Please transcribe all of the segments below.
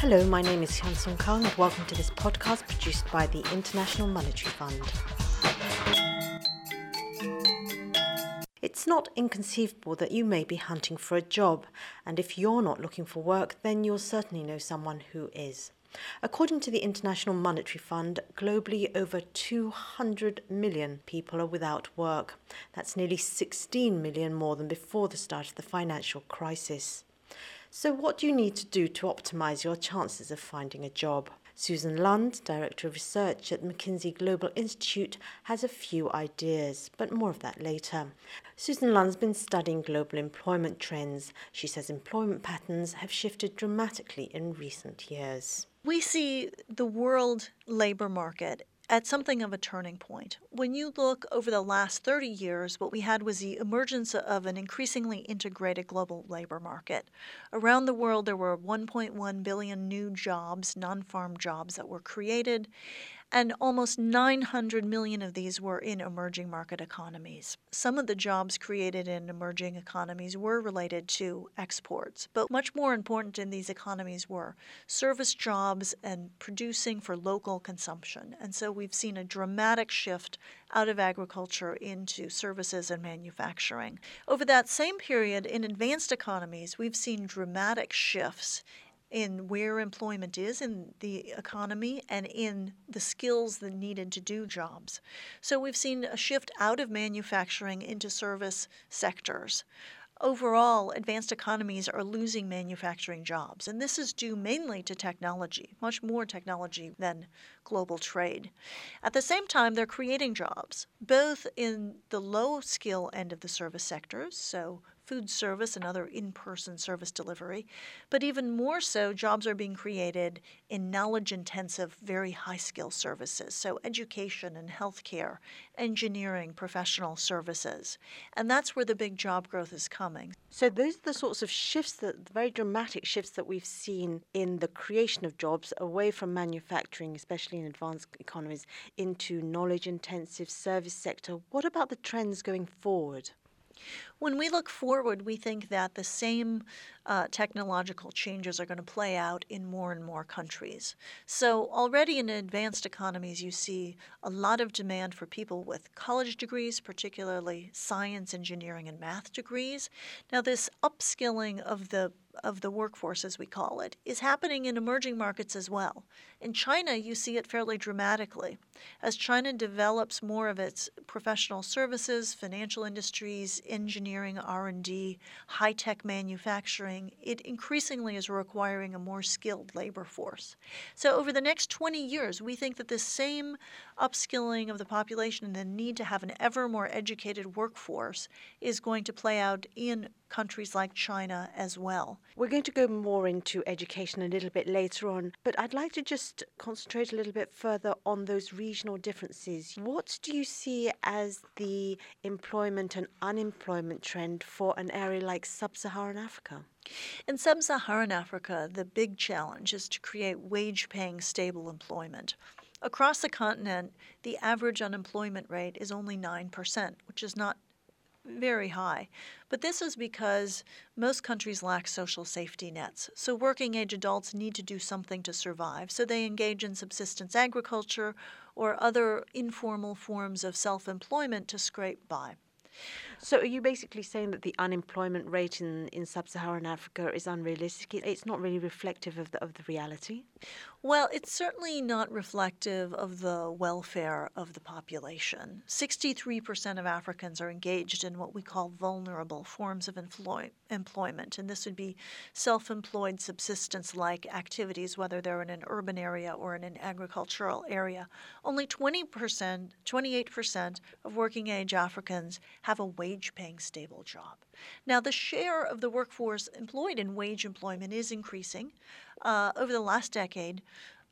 Hello, my name is Hyun Sung Khang, and welcome to this podcast produced by the International Monetary Fund. It's not inconceivable that you may be hunting for a job, and if you're not looking for work, then you'll certainly know someone who is. According to the International Monetary Fund, globally over 200 million people are without work. That's nearly 16 million more than before the start of the financial crisis. So, what do you need to do to optimize your chances of finding a job? Susan Lund, Director of Research at McKinsey Global Institute, has a few ideas, but more of that later. Susan Lund's been studying global employment trends. She says employment patterns have shifted dramatically in recent years. We see the world labor market at something of a turning point. When you look over the last 30 years, what we had was the emergence of an increasingly integrated global labor market. Around the world, there were 1.1 billion new jobs, non farm jobs, that were created and almost 900 million of these were in emerging market economies. Some of the jobs created in emerging economies were related to exports, but much more important in these economies were service jobs and producing for local consumption. And so we've seen a dramatic shift out of agriculture into services and manufacturing. Over that same period, in advanced economies, we've seen dramatic shifts in where employment is in the economy and in the skills that needed to do jobs. So we've seen a shift out of manufacturing into service sectors. Overall, advanced economies are losing manufacturing jobs, and this is due mainly to technology, much more technology than global trade. At the same time, they're creating jobs, both in the low skill end of the service sectors, so food service and other in person service delivery. But even more so, jobs are being created in knowledge intensive, very high skill services. So, education and healthcare, engineering, professional services. And that's where the big job growth is coming. So, those are the sorts of shifts, that very dramatic shifts that we've seen in the creation of jobs away from manufacturing, especially in advanced economies, into knowledge intensive service sector. What about the trends going forward? When we look forward, we think that the same uh, technological changes are going to play out in more and more countries. So, already in advanced economies, you see a lot of demand for people with college degrees, particularly science, engineering, and math degrees. Now, this upskilling of the of the workforce, as we call it, is happening in emerging markets as well. In China, you see it fairly dramatically. As China develops more of its professional services, financial industries, engineering, R&D, high-tech manufacturing, it increasingly is requiring a more skilled labor force. So over the next 20 years, we think that the same upskilling of the population and the need to have an ever more educated workforce is going to play out in countries like China as well. We're going to go more into education a little bit later on, but I'd like to just concentrate a little bit further on those regional differences. What do you see as the employment and unemployment trend for an area like sub Saharan Africa? In sub Saharan Africa, the big challenge is to create wage paying stable employment. Across the continent, the average unemployment rate is only 9%, which is not very high. But this is because most countries lack social safety nets. So working age adults need to do something to survive. So they engage in subsistence agriculture or other informal forms of self employment to scrape by. So, are you basically saying that the unemployment rate in, in sub Saharan Africa is unrealistic? It's not really reflective of the, of the reality? Well, it's certainly not reflective of the welfare of the population. 63% of Africans are engaged in what we call vulnerable forms of employ- employment, and this would be self employed subsistence like activities, whether they're in an urban area or in an agricultural area. Only 20%, 28% of working age Africans have a wage paying stable job. Now, the share of the workforce employed in wage employment is increasing. Uh, over the last decade,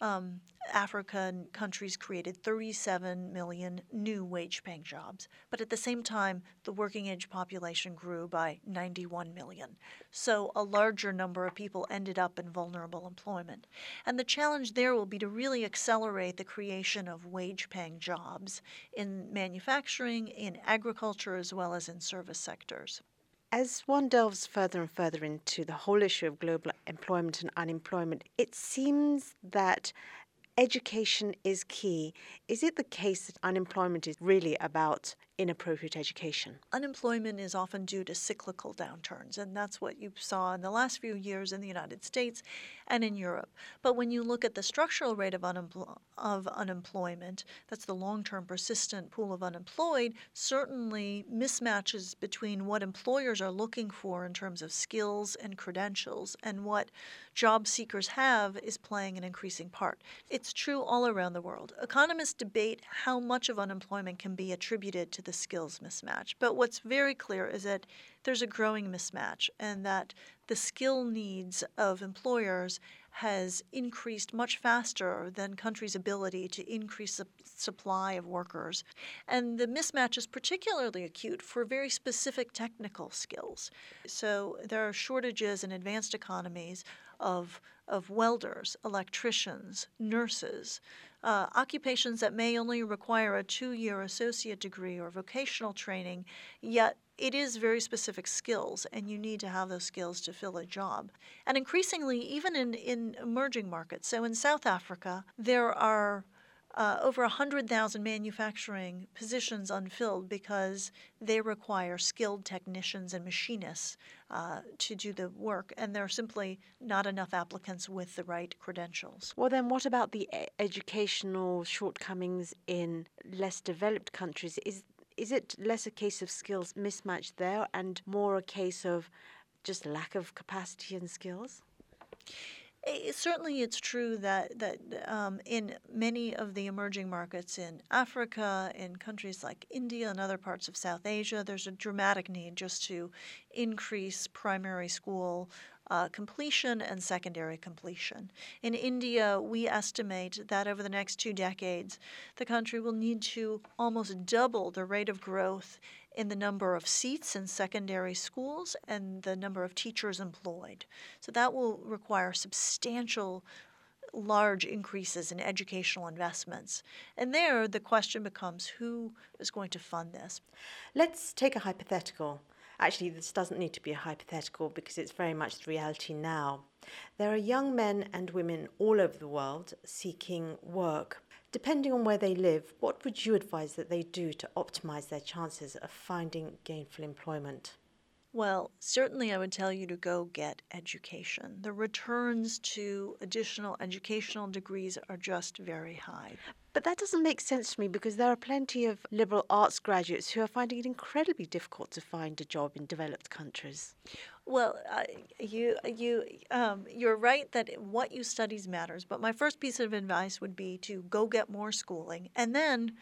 um, African countries created 37 million new wage paying jobs. But at the same time, the working age population grew by 91 million. So a larger number of people ended up in vulnerable employment. And the challenge there will be to really accelerate the creation of wage paying jobs in manufacturing, in agriculture, as well as in service sectors. As one delves further and further into the whole issue of global employment and unemployment, it seems that education is key. Is it the case that unemployment is really about inappropriate education? Unemployment is often due to cyclical downturns, and that's what you saw in the last few years in the United States and in Europe. But when you look at the structural rate of, unempl- of unemployment, that's the long term persistent pool of unemployed, certainly mismatches between what employers are looking for in terms of skills and credentials and what job seekers have is playing an increasing part. It's true all around the world. Economists debate how much of unemployment can be attributed to the skills mismatch. But what's very clear is that there's a growing mismatch and that the skill needs of employers has increased much faster than countries' ability to increase the supply of workers. And the mismatch is particularly acute for very specific technical skills. So there are shortages in advanced economies of, of welders, electricians, nurses, uh, occupations that may only require a two year associate degree or vocational training, yet it is very specific skills, and you need to have those skills to fill a job. And increasingly, even in, in emerging markets, so in South Africa, there are uh, over 100,000 manufacturing positions unfilled because they require skilled technicians and machinists uh, to do the work, and there are simply not enough applicants with the right credentials. Well, then, what about the educational shortcomings in less developed countries? Is is it less a case of skills mismatch there and more a case of just lack of capacity and skills? It, certainly, it's true that that um, in many of the emerging markets in Africa, in countries like India and other parts of South Asia, there's a dramatic need just to increase primary school uh, completion and secondary completion. In India, we estimate that over the next two decades, the country will need to almost double the rate of growth in the number of seats in secondary schools and the number of teachers employed. So that will require substantial large increases in educational investments. And there, the question becomes who is going to fund this? Let's take a hypothetical. Actually, this doesn't need to be a hypothetical because it's very much the reality now. There are young men and women all over the world seeking work. Depending on where they live, what would you advise that they do to optimize their chances of finding gainful employment? Well, certainly I would tell you to go get education. The returns to additional educational degrees are just very high. But that doesn't make sense to me because there are plenty of liberal arts graduates who are finding it incredibly difficult to find a job in developed countries. Well, uh, you you um, you're right that what you studies matters. But my first piece of advice would be to go get more schooling, and then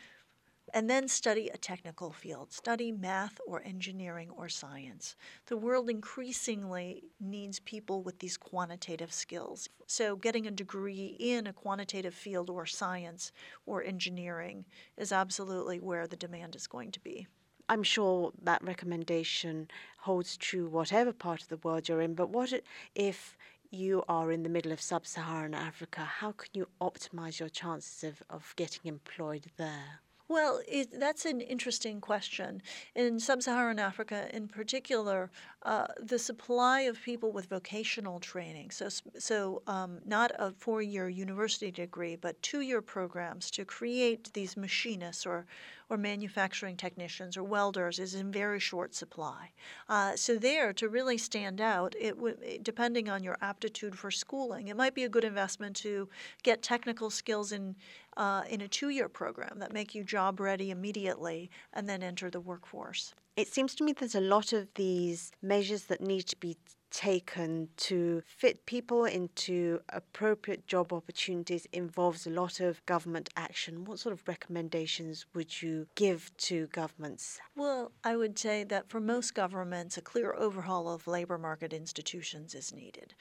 and then study a technical field. Study math or engineering or science. The world increasingly needs people with these quantitative skills. So, getting a degree in a quantitative field or science or engineering is absolutely where the demand is going to be. I'm sure that recommendation holds true whatever part of the world you're in, but what if you are in the middle of sub Saharan Africa? How can you optimize your chances of, of getting employed there? Well, it, that's an interesting question. In sub Saharan Africa, in particular, uh, the supply of people with vocational training, so, so um, not a four year university degree, but two year programs to create these machinists or, or manufacturing technicians or welders is in very short supply. Uh, so, there, to really stand out, it w- depending on your aptitude for schooling, it might be a good investment to get technical skills in uh, in a two year program that make you job ready immediately and then enter the workforce. It seems to me there's a lot of these measures that need to be taken to fit people into appropriate job opportunities involves a lot of government action. What sort of recommendations would you give to governments? Well, I would say that for most governments, a clear overhaul of labor market institutions is needed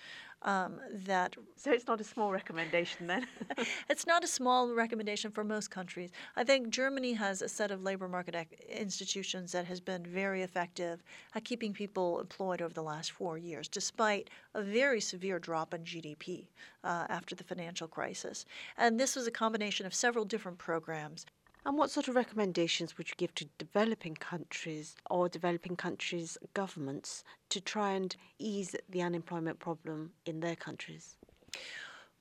um, that. So it's not a small recommendation then? it's not a small recommendation for most countries. I think Germany has a set of labor market institutions that has been very effective at keeping people employed over the last four years, despite a very severe drop in GDP uh, after the financial crisis. And this was a combination of several different programs. And what sort of recommendations would you give to developing countries or developing countries' governments to try and ease the unemployment problem in their countries?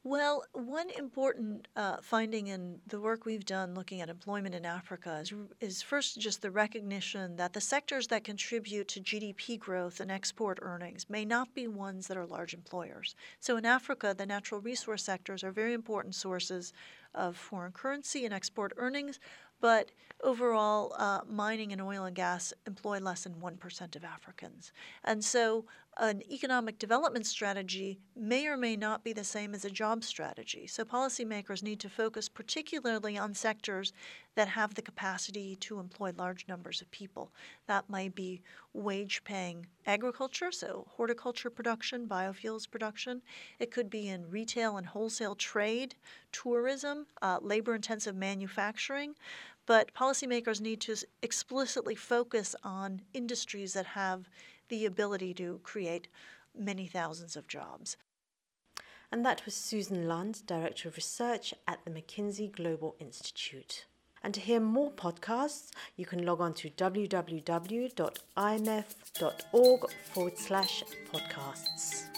Well, one important uh, finding in the work we've done looking at employment in Africa is, is first just the recognition that the sectors that contribute to GDP growth and export earnings may not be ones that are large employers. So in Africa, the natural resource sectors are very important sources of foreign currency and export earnings, but overall, uh, mining and oil and gas employ less than 1% of Africans. And so, an economic development strategy may or may not be the same as a job strategy. So, policymakers need to focus particularly on sectors that have the capacity to employ large numbers of people. That might be wage paying agriculture, so horticulture production, biofuels production. It could be in retail and wholesale trade, tourism, uh, labor intensive manufacturing. But policymakers need to explicitly focus on industries that have the ability to create many thousands of jobs. And that was Susan Lund, Director of Research at the McKinsey Global Institute. And to hear more podcasts, you can log on to www.imf.org forward slash podcasts.